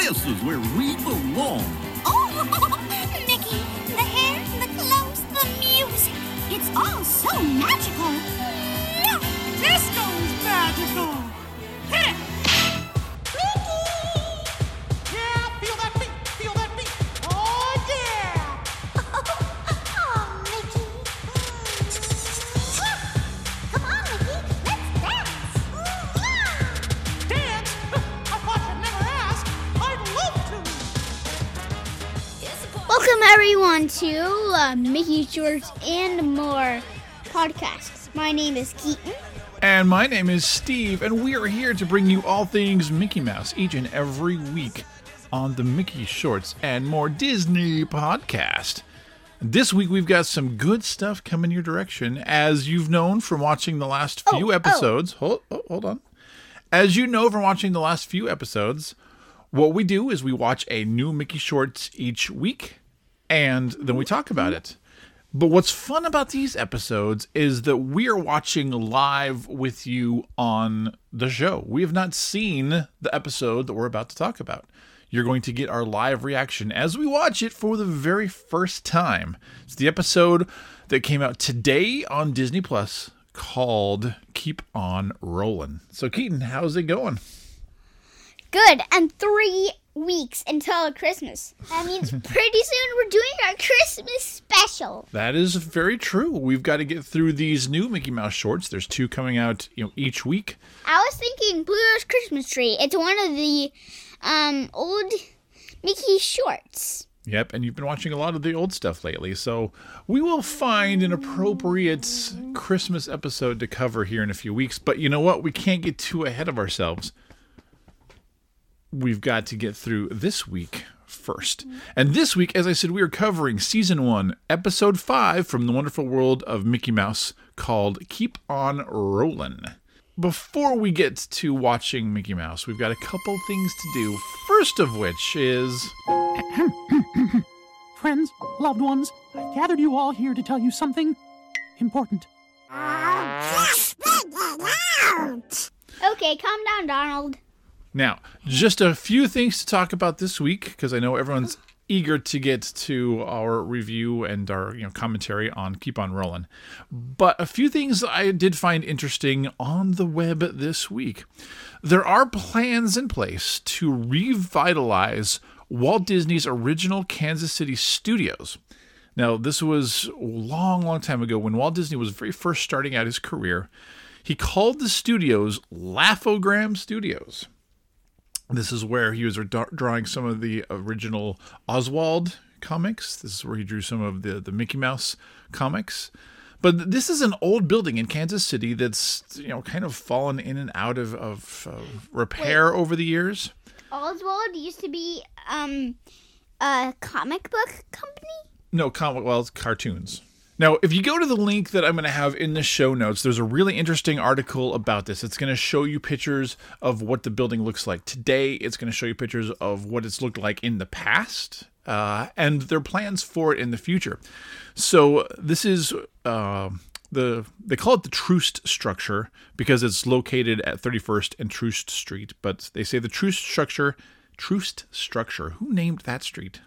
This is where we belong. Oh, Mickey, the hair, the clothes, the music. It's all so magical. Everyone to uh, Mickey Shorts and More podcast. My name is Keaton. And my name is Steve, and we are here to bring you all things Mickey Mouse each and every week on the Mickey Shorts and More Disney podcast. This week we've got some good stuff coming your direction, as you've known from watching the last few Oh, oh. episodes. Hold, oh, hold on. As you know from watching the last few episodes, what we do is we watch a new Mickey Shorts each week, and then we talk about it. But what's fun about these episodes is that we are watching live with you on the show. We have not seen the episode that we're about to talk about. You're going to get our live reaction as we watch it for the very first time. It's the episode that came out today on Disney Plus called Keep On Rolling. So, Keaton, how's it going? Good, and three weeks until Christmas. That means pretty soon we're doing our Christmas special. That is very true. We've got to get through these new Mickey Mouse shorts. There's two coming out, you know, each week. I was thinking Pluto's Christmas tree. It's one of the um old Mickey shorts. Yep, and you've been watching a lot of the old stuff lately, so we will find an appropriate Christmas episode to cover here in a few weeks. But you know what? We can't get too ahead of ourselves. We've got to get through this week first. And this week, as I said, we are covering season one, episode five from the wonderful world of Mickey Mouse called Keep On Rollin'. Before we get to watching Mickey Mouse, we've got a couple things to do. First of which is. Friends, loved ones, I've gathered you all here to tell you something important. Okay, calm down, Donald. Now, just a few things to talk about this week because I know everyone's eager to get to our review and our you know commentary on Keep On Rolling. But a few things I did find interesting on the web this week. There are plans in place to revitalize Walt Disney's original Kansas City studios. Now, this was a long, long time ago when Walt Disney was very first starting out his career. He called the studios Laugh-O-Gram Studios. This is where he was drawing some of the original Oswald comics. This is where he drew some of the, the Mickey Mouse comics. But this is an old building in Kansas City that's you know kind of fallen in and out of, of, of repair over the years. Oswald used to be um a comic book company. No, comic well, it's cartoons. Now, if you go to the link that I'm going to have in the show notes, there's a really interesting article about this. It's going to show you pictures of what the building looks like today. It's going to show you pictures of what it's looked like in the past, uh, and their plans for it in the future. So this is uh, the they call it the Troost structure because it's located at 31st and Troost Street, but they say the Troost structure, Troost structure. Who named that street?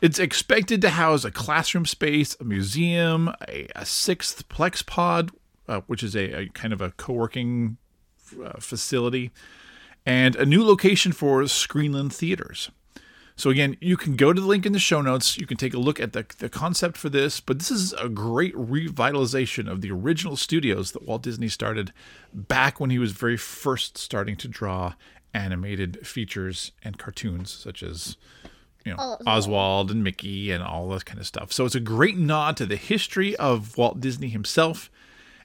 It's expected to house a classroom space, a museum, a, a sixth Plexpod, uh, which is a, a kind of a co working uh, facility, and a new location for Screenland theaters. So, again, you can go to the link in the show notes. You can take a look at the, the concept for this, but this is a great revitalization of the original studios that Walt Disney started back when he was very first starting to draw animated features and cartoons, such as you know, Oswald. Oswald and Mickey and all that kind of stuff. So it's a great nod to the history of Walt Disney himself.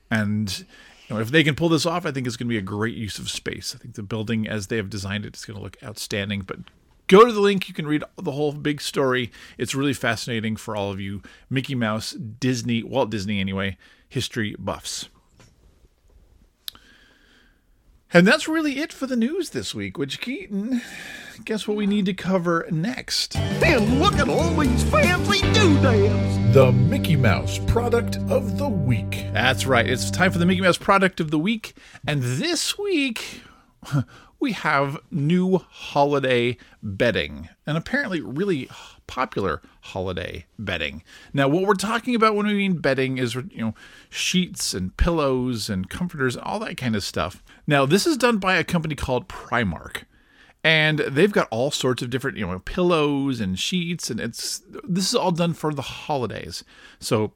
And you know, if they can pull this off, I think it's going to be a great use of space. I think the building, as they have designed it, is going to look outstanding. But go to the link; you can read the whole big story. It's really fascinating for all of you Mickey Mouse, Disney, Walt Disney, anyway, history buffs. And that's really it for the news this week, which Keaton, guess what we need to cover next? And look at all these fancy doodads. The Mickey Mouse product of the week. That's right. It's time for the Mickey Mouse product of the week. And this week, we have new holiday bedding, and apparently really popular holiday bedding. Now, what we're talking about when we mean bedding is, you know, sheets and pillows and comforters, all that kind of stuff. Now, this is done by a company called Primark. And they've got all sorts of different, you know, pillows and sheets, and it's this is all done for the holidays. So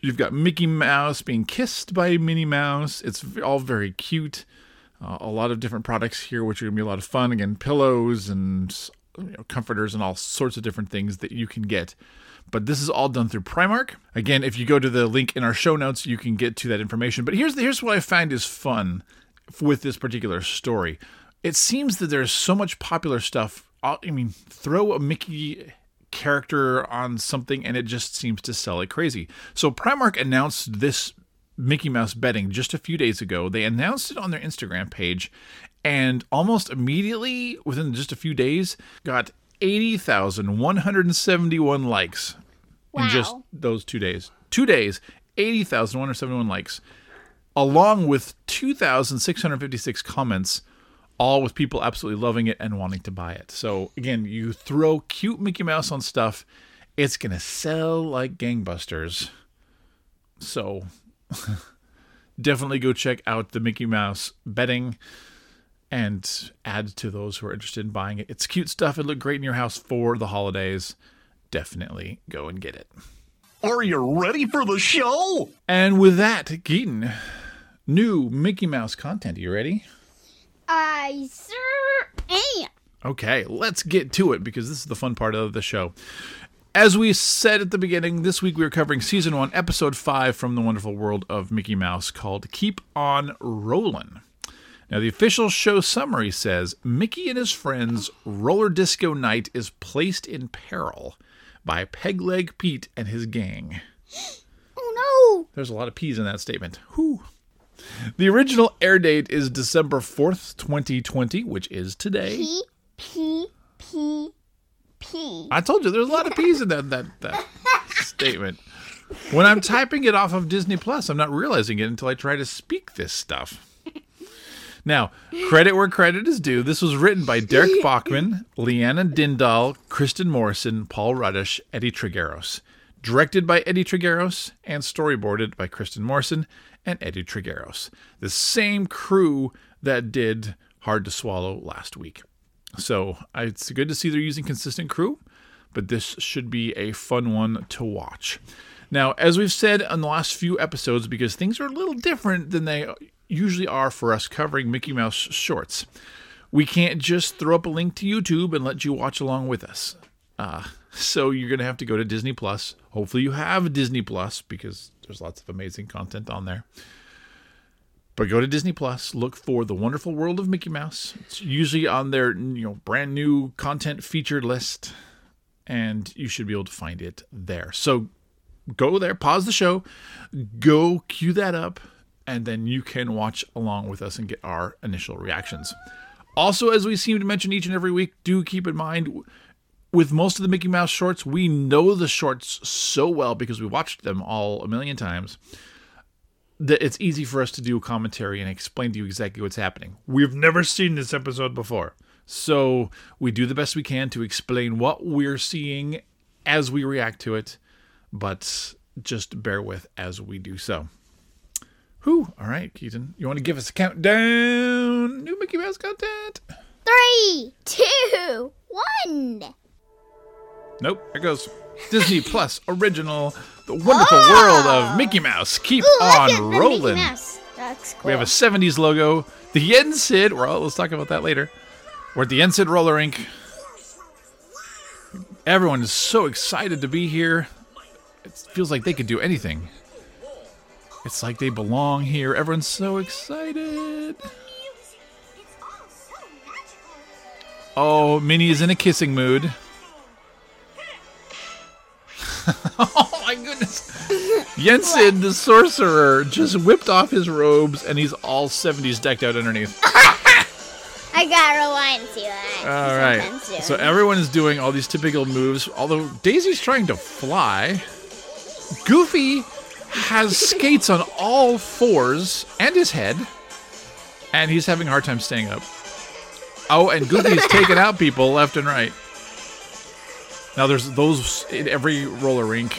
you've got Mickey Mouse being kissed by Minnie Mouse. It's all very cute. Uh, a lot of different products here, which are gonna be a lot of fun. Again, pillows and you know, comforters and all sorts of different things that you can get. But this is all done through Primark. Again, if you go to the link in our show notes, you can get to that information. But here's here's what I find is fun with this particular story. It seems that there's so much popular stuff. I mean, throw a Mickey character on something and it just seems to sell like crazy. So Primark announced this Mickey Mouse bedding just a few days ago. They announced it on their Instagram page and almost immediately within just a few days got 80,171 likes in just those 2 days. 2 days, 80,171 likes along with 2,656 comments, all with people absolutely loving it and wanting to buy it. So, again, you throw cute Mickey Mouse on stuff, it's going to sell like gangbusters. So, definitely go check out the Mickey Mouse bedding and add to those who are interested in buying it. It's cute stuff. It look great in your house for the holidays. Definitely go and get it. Are you ready for the show? And with that, Keaton, new Mickey Mouse content. Are you ready? I sir am. Okay, let's get to it because this is the fun part of the show. As we said at the beginning, this week we are covering season one, episode five from the wonderful world of Mickey Mouse called Keep On Rollin'. Now, the official show summary says Mickey and his friends' roller disco night is placed in peril by Pegleg Pete and his gang. Oh no! There's a lot of P's in that statement. Whew. The original air date is December 4th, 2020, which is today. P P P P. I told you there's a lot of P's in that that, that statement. When I'm typing it off of Disney Plus, I'm not realizing it until I try to speak this stuff. Now, credit where credit is due. This was written by Darrick Bachman, Leanna Dindal, Kristen Morrison, Paul Rudish, Eddie Trigueros. Directed by Eddie Trigueros and storyboarded by Kristen Morrison and Eddie Trigueros. The same crew that did Hard to Swallow last week. So it's good to see they're using consistent crew, but this should be a fun one to watch. Now, as we've said on the last few episodes, because things are a little different than they usually are for us covering Mickey Mouse shorts, we can't just throw up a link to YouTube and let you watch along with us. Uh, so you're going to have to go to Disney Plus. Hopefully, you have Disney Plus because there's lots of amazing content on there. But go to Disney Plus, look for The Wonderful World of Mickey Mouse. It's usually on their you know brand new content featured list and you should be able to find it there. So go there, pause the show, go cue that up and then you can watch along with us and get our initial reactions. Also, as we seem to mention each and every week, do keep in mind with most of the Mickey Mouse shorts, we know the shorts so well because we watched them all a million times that it's easy for us to do a commentary and explain to you exactly what's happening. We've never seen this episode before. So we do the best we can to explain what we're seeing as we react to it, but just bear with as we do so. Whew. All right, Keaton. You want to give us a countdown? New Mickey Mouse content? Three, two, one. Nope. There goes Disney Plus original, the wonderful world of Mickey Mouse. Keep Ooh, on rolling. Cool. We have a 70s logo. The Yen Sid. Well, let's talk about that later. We're at the Yen Sid Roller Rink. Everyone is so excited to be here. It feels like they could do anything. It's like they belong here. Everyone's so excited. It's all so magical. Oh, Minnie is in a kissing mood. oh my goodness. Yensid, the sorcerer, just whipped off his robes and he's all 70s decked out underneath. I gotta rewind to that. All right. So everyone is doing all these typical moves, although Daisy's trying to fly. Goofy has skates on all fours and his head, and he's having a hard time staying up. Oh, and Goofy's taking out people left and right. Now there's those in every roller rink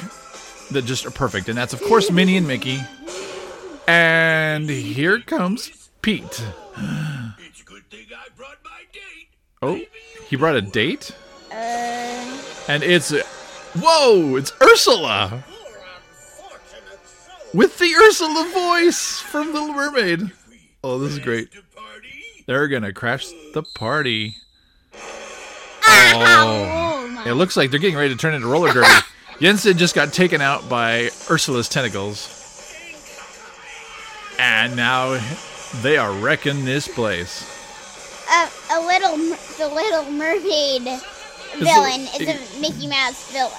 that just are perfect, and that's of course Minnie and Mickey. And here comes Pete. It's a good thing I brought my date. Oh, he brought a date, Uh, and it's whoa, it's Ursula with the Ursula voice from Little Mermaid. Oh, this is great. They're gonna crash the party. Oh. It looks like they're getting ready to turn into roller derby. Yensid just got taken out by Ursula's tentacles. And now they are wrecking this place. A, a little, the little mermaid villain is a Mickey Mouse villain.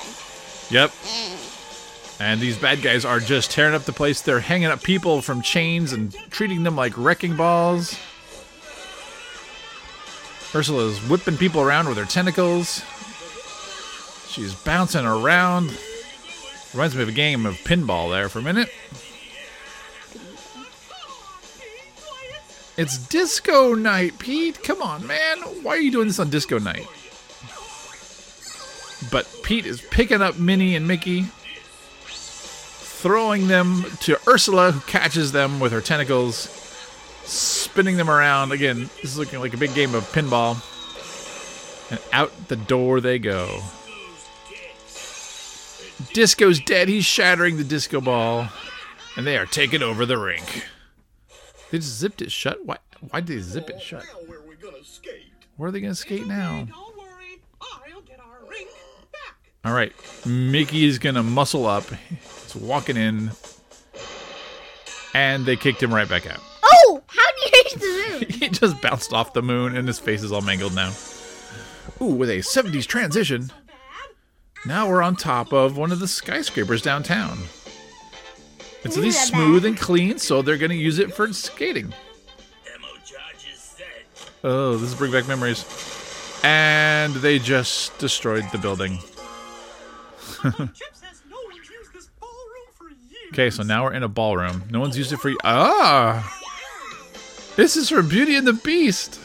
Yep. Mm. And these bad guys are just tearing up the place. They're hanging up people from chains and treating them like wrecking balls. Ursula's whipping people around with her tentacles. She's bouncing around. Reminds me of a game of pinball there for a minute. It's disco night, Pete. Come on, man. Why are you doing this on disco night? But Pete is picking up Minnie and Mickey, throwing them to Ursula, who catches them with her tentacles, spinning them around. Again, this is looking like a big game of pinball. And out the door they go. Disco's dead. He's shattering the disco ball. And they are taking over the rink. They just zipped it shut? Why, why did they zip it shut? Where we gonna skate? Where are they going to skate now? All right. Mickey worry, I'll get our rink back. All right, Mickey's gonna muscle up. He's walking in, and they kicked him right back out. Oh, how do you reach the moon? He just bounced off the moon, and his face is all mangled now. Ooh, with a 70s transition, now we're on top of one of the skyscrapers downtown. It's really Isn't smooth and clean, so they're gonna use it for skating. Demo charges set. Oh, this is bring back memories. And they just destroyed the building. Chip says no one's used this ballroom for years. Okay, so now we're in a ballroom. No one's used it for. Ah! This is from Beauty and the Beast!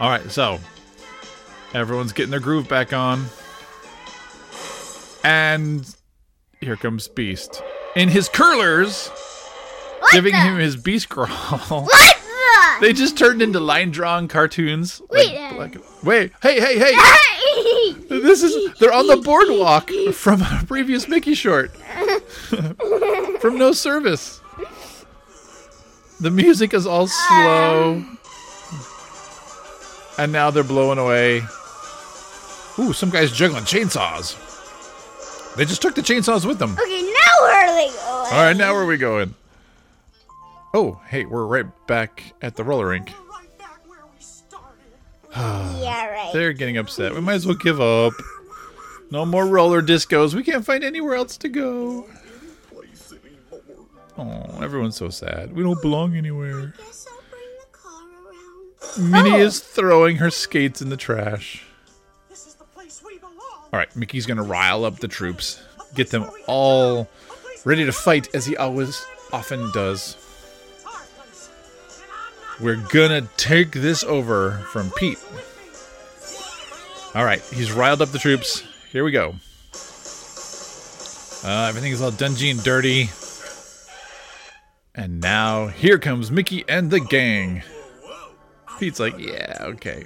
Alright, so. Everyone's getting their groove back on. And. Here comes Beast. In his curlers, What giving the? him his beast crawl. What the? they just turned into line drawn cartoons. Wait, Like uh, black- wait, hey, hey, hey! This is they're on the boardwalk from a previous Mickey short. from No Service. The music is all slow. And now they're blowing away. Ooh, some guy's juggling chainsaws. They just took the chainsaws with them. okay, now where are they going? All right, now where are we going? Oh, hey, we're right back at the roller rink. Right back where we started. Yeah, right. They're getting upset. We might as well give up. No more roller discos. We can't find anywhere else to go. Place anymore. Oh, everyone's so sad. We don't belong anywhere. Guess I'll bring the car around. Minnie Oh. is throwing her skates in the trash. This is the place we belong. All right, Mickey's gonna rile up the troops, get them all ready to fight as he always often does. It's our place. And I'm not We're gonna take this over from Pete. All right, he's riled up the troops. Here we go. Uh, everything's all dungy and dirty. And now here comes Mickey and the gang. Pete's like, yeah, okay.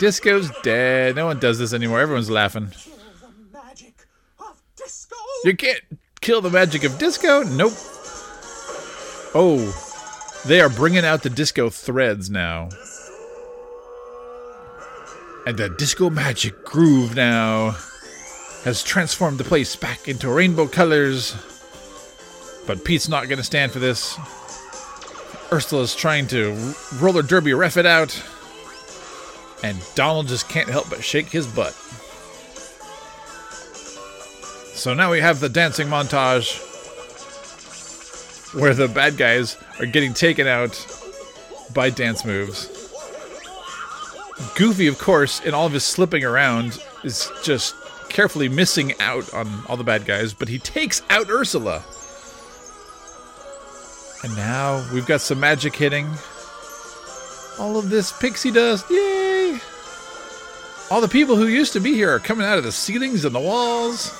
Disco's dead. No one does this anymore. Everyone's laughing. You can't kill the magic of disco. Nope. Oh, they are bringing out the disco threads now. And the disco magic groove now has transformed the place back into rainbow colors. But Pete's not going to stand for this. Ursula's trying to roller derby ref it out. And Donald just can't help but shake his butt. So now we have the dancing montage where the bad guys are getting taken out by dance moves. Goofy, of course, in all of his slipping around, is just carefully missing out on all the bad guys, but he takes out Ursula. And now we've got some magic hitting. all of this pixie dust. Yay! All the people who used to be here are coming out of the ceilings and the walls.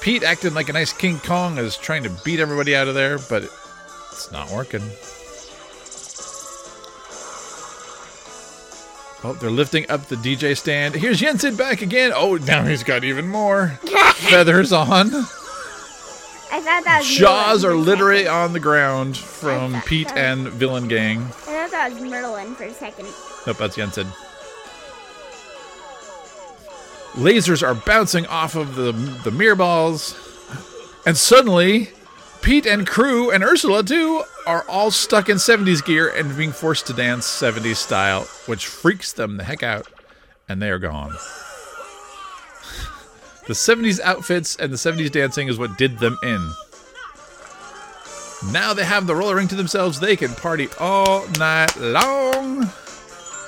Pete acting like a nice King Kong is trying to beat everybody out of there, but it's not working. Oh, they're lifting up the DJ stand. Here's Yensid back again. Oh, now he's got even more feathers on. I thought that was Jaws are literally on the ground from Pete that- and Villain Gang. I thought that was Merlin for a second. Nope, that's Yensid. Lasers are bouncing off of the the mirror balls, and suddenly, Pete and crew and Ursula too are all stuck in 70s gear and being forced to dance 70s style, which freaks them the heck out, and they are gone. The 70s outfits and the 70s dancing is what did them in. Now they have the roller ring to themselves. They can party all night long.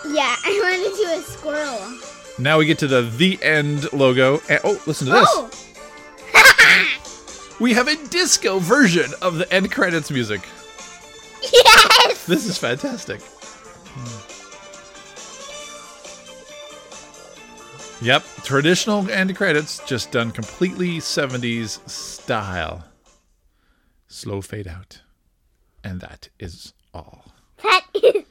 Yeah, I wanted to do a squirrel. Now we get to the the end logo. And, oh, listen to this. Oh, We have a disco version of the end credits music. yes! This is fantastic. Hmm. Yep, traditional end credits, just done completely 70s style. Slow fade out. And that is all. That is,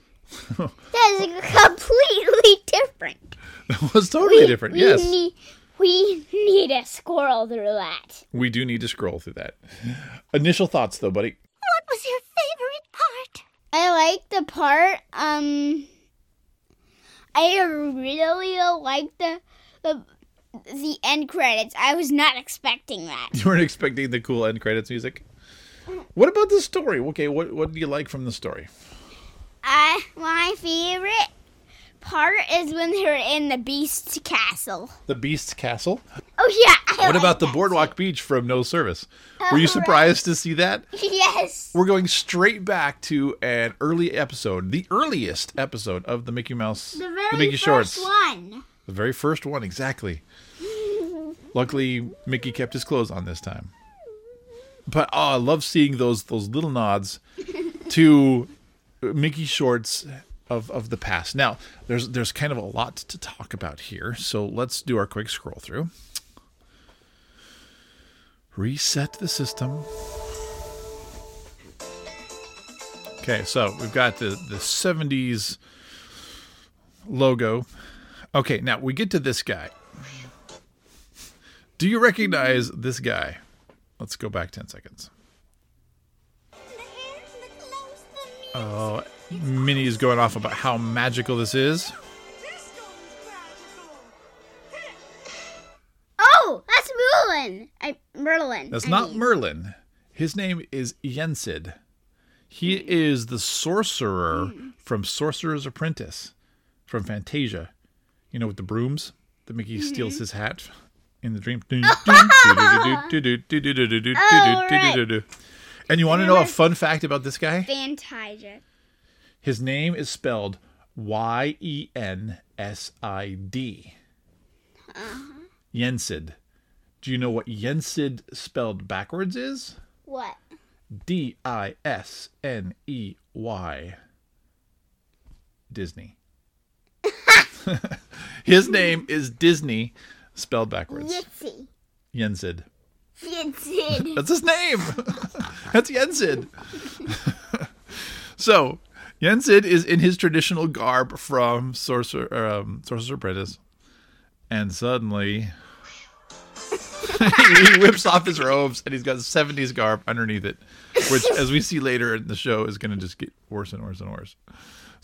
that is completely different. That was totally different. We yes. Need, we need a scroll through that. we do need to scroll through that. Initial thoughts, though, buddy. What was your favorite part? I like the part. Um, I really like the the the end credits. I was not expecting that. You weren't expecting the cool end credits music. What about the story? Okay, what what do you like from the story? I my favorite part is when they're in the Beast's castle. The Beast's Castle. Oh yeah. I What like about the. Boardwalk Beach from No Service? Oh, Were you Oh, surprised to see that? Yes. We're going straight back to an early episode, the earliest episode of the Mickey Mouse, The very Mickey first Shorts, one. The very first one, exactly. Luckily, Mickey kept his clothes on this time. But oh, I love seeing those those little nods to Mickey Shorts of of the past. Now, there's there's kind of a lot to talk about here, so let's do our quick scroll through. Reset the system. Okay, so we've got the the 70s logo. Okay, now we get to this guy. Do you recognize this guy? Let's go back 10 seconds. Oh, Minnie is going off about how magical this is. Oh, that's Merlin. I Merlin. That's I not mean. Merlin. His name is Yensid. He hmm. is the sorcerer hmm. from Sorcerer's Apprentice from Fantasia. You know, with the brooms that Mickey steals his hat in the dream. And you want to know a fun fact about this guy? Fantasia. His name is spelled Y E N S I D. Yensid. Do you know what Yensid spelled backwards is? What? D I S N E Y. Disney. His name is Disney, spelled backwards. Yitzy. Yensid. Yitzy. That's his name. That's Yensid. so, Yensid is in his traditional garb from Sorcerer, um, Sorcerer's Apprentice, and suddenly he whips off his robes and he's got 70s garb underneath it, which, as we see later in the show, is going to just get worse and worse and worse.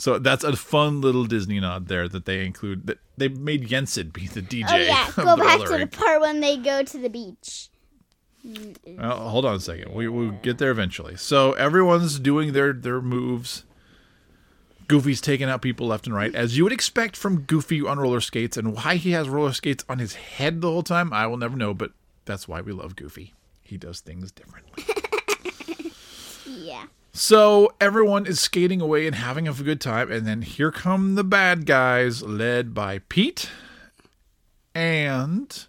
So that's a fun little Disney nod there that they include. That they made Yensid be the DJ. Oh yeah. Go back to the part when they go to the beach. Well, hold on a second. We we'll get there eventually. So everyone's doing their their moves. Goofy's taking out people left and right, as you would expect from Goofy on roller skates. And why he has roller skates on his head the whole time, I will never know. But that's why we love Goofy. He does things differently. So everyone is skating away and having a good time, and then here come the bad guys, led by Pete. And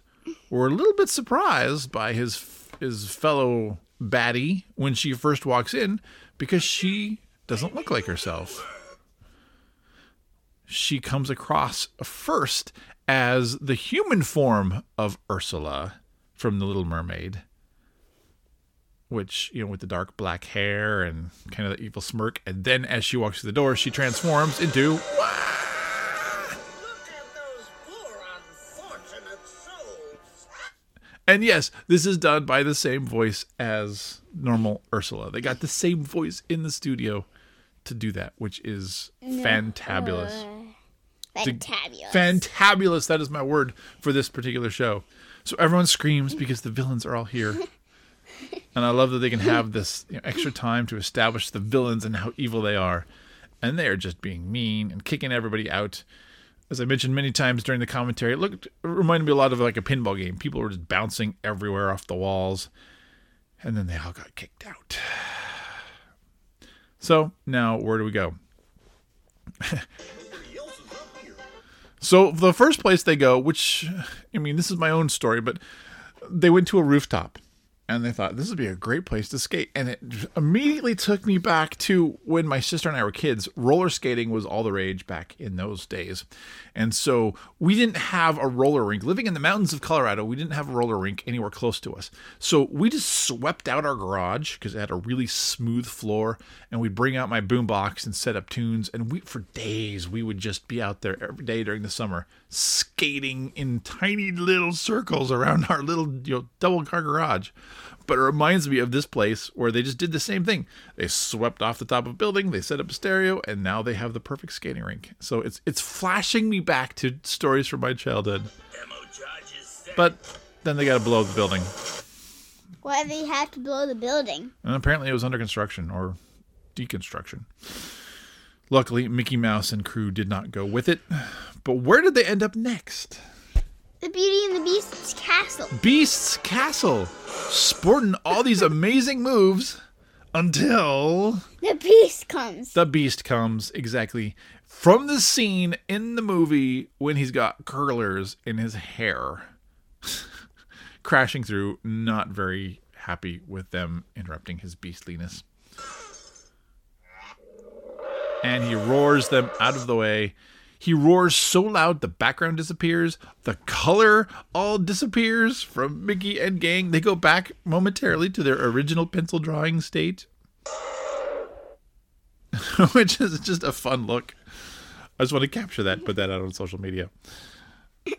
we're a little bit surprised by his his fellow baddie when she first walks in, because she doesn't look like herself. She comes across first as the human form of Ursula from The Little Mermaid, which, you know, with the dark black hair and kind of the evil smirk. And then as she walks through the door, she transforms into. Ah! Look at those poor unfortunate souls. And yes, this is done by the same voice as normal Ursula. They got the same voice in the studio to do that, which is fantabulous. Fantabulous. Fantabulous. That is my word for this particular show. So everyone screams because the villains are all here. and I love that they can have this you know, extra time to establish the villains and how evil they are. And they are just being mean and kicking everybody out. As I mentioned many times during the commentary, it looked it reminded me a lot of like a pinball game. People were just bouncing everywhere off the walls. And then they all got kicked out. So now where do we go? So the first place they go, which I mean, this is my own story, but they went to a rooftop and they thought this would be a great place to skate. And it immediately took me back to when my sister and I were kids. Roller skating was all the rage back in those days. And so we didn't have a roller rink. Living in the mountains of Colorado, we didn't have a roller rink anywhere close to us. So we just swept out our garage because it had a really smooth floor. And we'd bring out my boombox and set up tunes. And we, for days, we would just be out there every day during the summer skating in tiny little circles around our little you know, double car garage. But it reminds me of this place where they just did the same thing. They swept off the top of a building, they set up a stereo, and now they have the perfect skating rink. So it's it's flashing me back to stories from my childhood. Demo charges set. But then they got to blow the building, Why do they have to blow the building? and apparently it was under construction or deconstruction. Luckily, Mickey Mouse and crew did not go with it. But where did they end up next? The Beauty and the Beast's castle. Beast's Castle, sporting all these amazing moves until The Beast comes. the Beast comes exactly from the scene in the movie when he's got curlers in his hair, crashing through, not very happy with them interrupting his beastliness. And he roars them out of the way. He roars so loud the background disappears, the color all disappears from Mickey and gang. They go back momentarily to their original pencil drawing state, which is just a fun look. I just want to capture that, put that out on social media.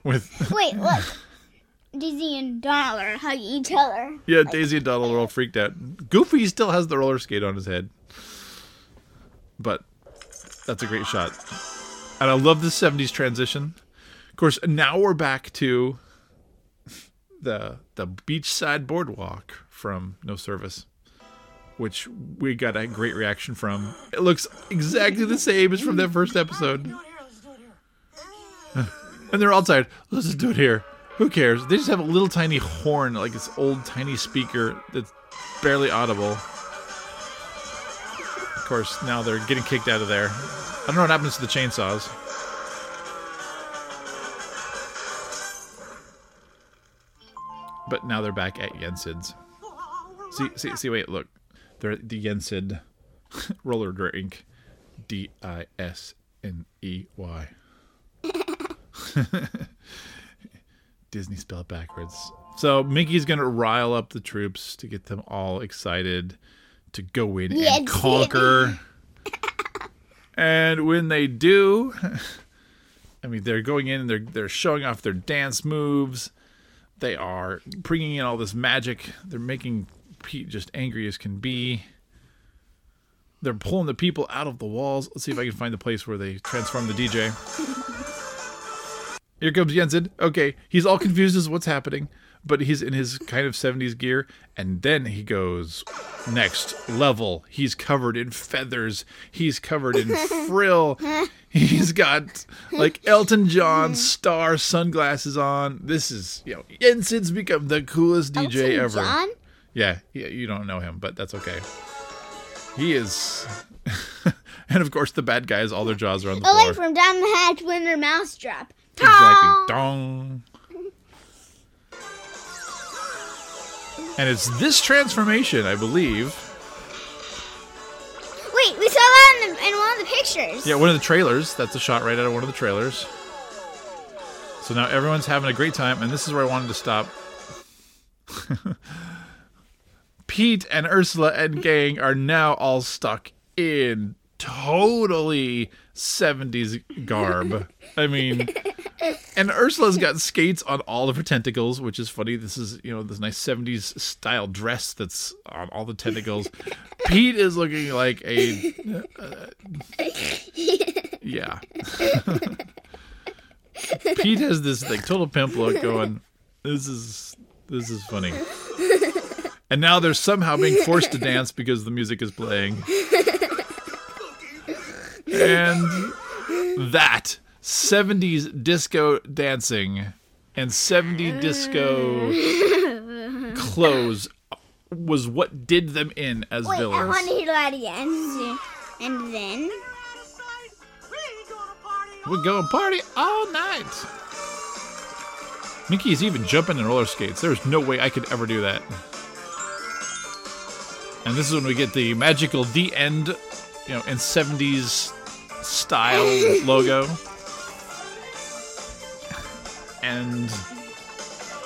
With Wait, look. Dizzy and Donald are hugging each other. yeah, Daisy and Donald are all freaked out. Goofy still has the roller skate on his head, but that's a great shot. And I love the '70s transition. Of course, now we're back to the the beachside boardwalk from No Service, which we got a great reaction from. It looks exactly the same as from that first episode. And they're outside. Let's just do it here. Who cares? They just have a little tiny horn, like this old tiny speaker that's barely audible. Of course, now they're getting kicked out of there. I don't know what happens to the chainsaws. But now they're back at Yensid's. See, see, see, wait, look. They're at the Yensid roller drink. D I S N E Y. Disney spelled backwards. So Mickey's gonna rile up the troops to get them all excited to go in Yeah, and conquer. And when they do, I mean they're going in and they're they're showing off their dance moves. They are bringing in all this magic. They're making Pete just angry as can be. They're pulling the people out of the walls. Let's see if I can find the place where they transform the DJ. Here comes Yensid. Okay, he's all confused as what's happening, but he's in his kind of 70s gear. And then he goes next level. He's covered in feathers, he's covered in frill. He's got like Elton John star sunglasses on. This is, you know, Yensid's become the coolest DJ Elton ever. John? Yeah, yeah, you don't know him, but that's okay. He is. and of course, the bad guys, all their jaws are on the floor. like from Down the Hatch when their mouse drop. Exactly. Dong. And it's this transformation, I believe. Wait, we saw that in one of the pictures. Yeah, one of the trailers. That's a shot right out of one of the trailers. So now everyone's having a great time, and this is where I wanted to stop. Pete and Ursula and gang are now all stuck in totally 70s garb. I mean, and Ursula's got skates on all of her tentacles, which is funny. This is, you know, this nice 70s style dress that's on all the tentacles. Pete is looking like a. uh, yeah. Pete has this like total pimp look going, this is this is funny. And now they're somehow being forced to dance because the music is playing. And that 70s disco dancing and 70 disco clothes was what did them in as Wait, I want to hear that again. And then. We go and party all night. Mickey's even jumping in roller skates. There's no way I could ever do that. And this is when we get the magical the end, you know, in 70s style logo. And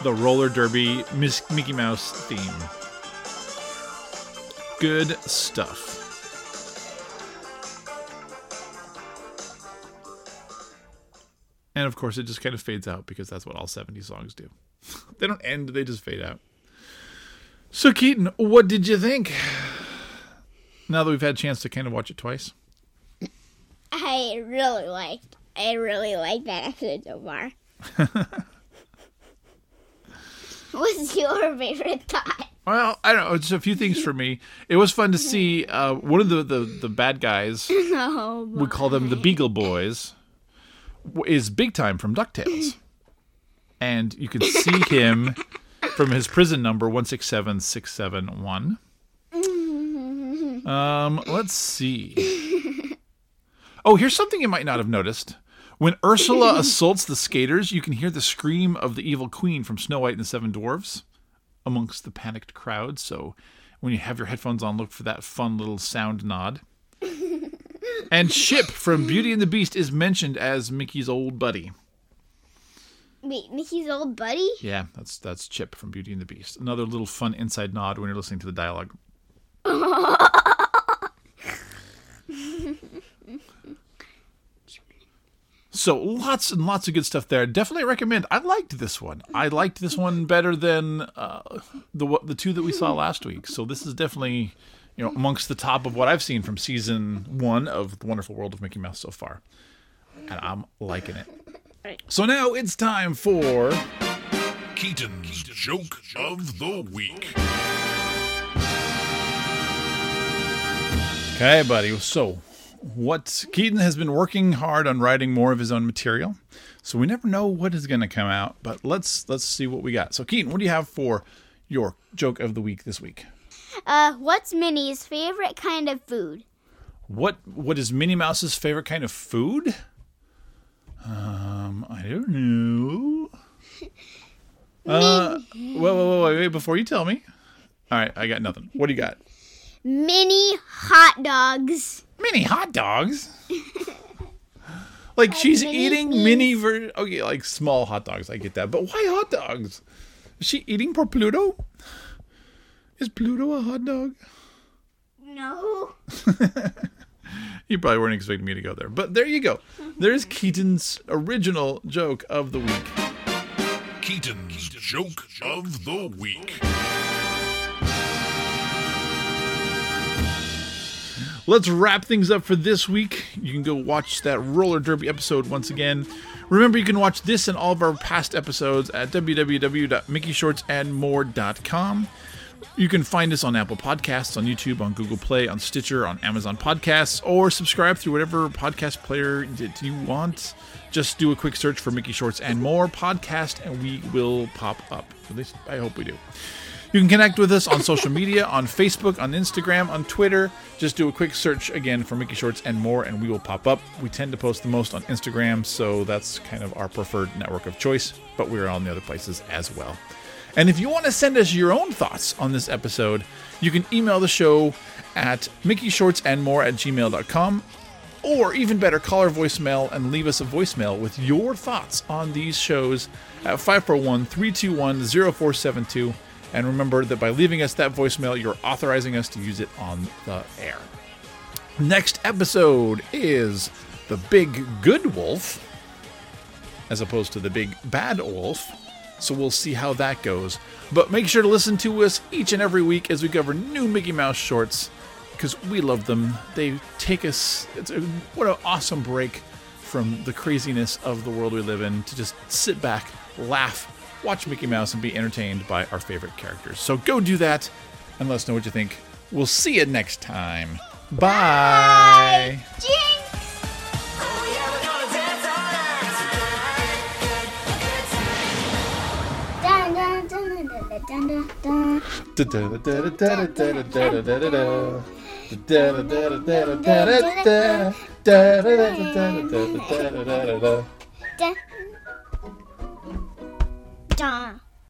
the roller derby Mickey Mouse theme. Good stuff. And of course, it just kind of fades out because that's what all 70 songs do. they don't end, they just fade out. So, Keaton, what did you think? Now that we've had a chance to kind of watch it twice. I really liked. I really liked that episode so far. What's your favorite thought? Well, I don't know. It's a few things for me. It was fun to see uh, one of the, the, the bad guys, Oh, we call them the Beagle Boys, is Big Time from DuckTales. And you can see him from his prison number 167671. Um, let's see. Oh, here's something you might not have noticed. When Ursula assaults the skaters, you can hear the scream of the evil queen from Snow White and the Seven Dwarfs amongst the panicked crowd. So when you have your headphones on, look for that fun little sound nod. and Chip from Beauty and the Beast is mentioned as Mickey's old buddy. Wait, Mickey's old buddy? Yeah, that's that's Chip from Beauty and the Beast. Another little fun inside nod when you're listening to the dialogue. So lots and lots of good stuff there. Definitely recommend. I liked this one. I liked this one better than uh, the the two that we saw last week. So this is definitely you know amongst the top of what I've seen from season one of the Wonderful World of Mickey Mouse so far, and I'm liking it. So now it's time for Keaton's Joke of the Week. Okay, buddy. So, what Keaton has been working hard on writing more of his own material. So we never know what is going to come out, but let's let's see what we got. So, Keaton, what do you have for your joke of the week this week? Uh, what's Minnie's favorite kind of food? What what is Minnie Mouse's favorite kind of food? Um, I don't know. Uh, whoa, whoa, whoa, wait, wait, before you tell me. All right, I got nothing. What do you got? Mini hot dogs. Mini hot dogs. like she's mini eating things. mini ver- okay, like small hot dogs. I get that, but why hot dogs? Is she eating for Pluto? Is Pluto a hot dog? No. You probably weren't expecting me to go there, but there you go. There's Keaton's original joke of the week. Keaton's Joke of the Week. Let's wrap things up for this week. You can go watch that roller derby episode once again. Remember, you can watch this and all of our past episodes at www.mickeyshortsandmore.com. You can find us on Apple Podcasts, on YouTube, on Google Play, on Stitcher, on Amazon Podcasts, or subscribe through whatever podcast player that you want. Just do a quick search for Mickey Shorts and More podcast, and we will pop up. At least I hope we do. You can connect with us on social media, on Facebook, on Instagram, on Twitter. Just do a quick search again for Mickey Shorts and more, and we will pop up. We tend to post the most on Instagram, so that's kind of our preferred network of choice, but we're on the other places as well. And if you want to send us your own thoughts on this episode, you can email the show at mickeyshortsandmore at gmail.com Or even better, call our voicemail and leave us a voicemail with your thoughts on these shows at 541 321 0472. And remember that by leaving us that voicemail, you're authorizing us to use it on the air. Next episode is The Big Good Wolf, as opposed to The Big Bad Wolf. So we'll see how that goes. But make sure to listen to us each and every week as we cover new Mickey Mouse shorts because we love them. They take us, it's a, what an awesome break from the craziness of the world we live in to just sit back, laugh, watch Mickey Mouse, and be entertained by our favorite characters. So go do that and let us know what you think. We'll see you next time. Bye. Jinx! Dun, dun, dun, dun, dun, 长。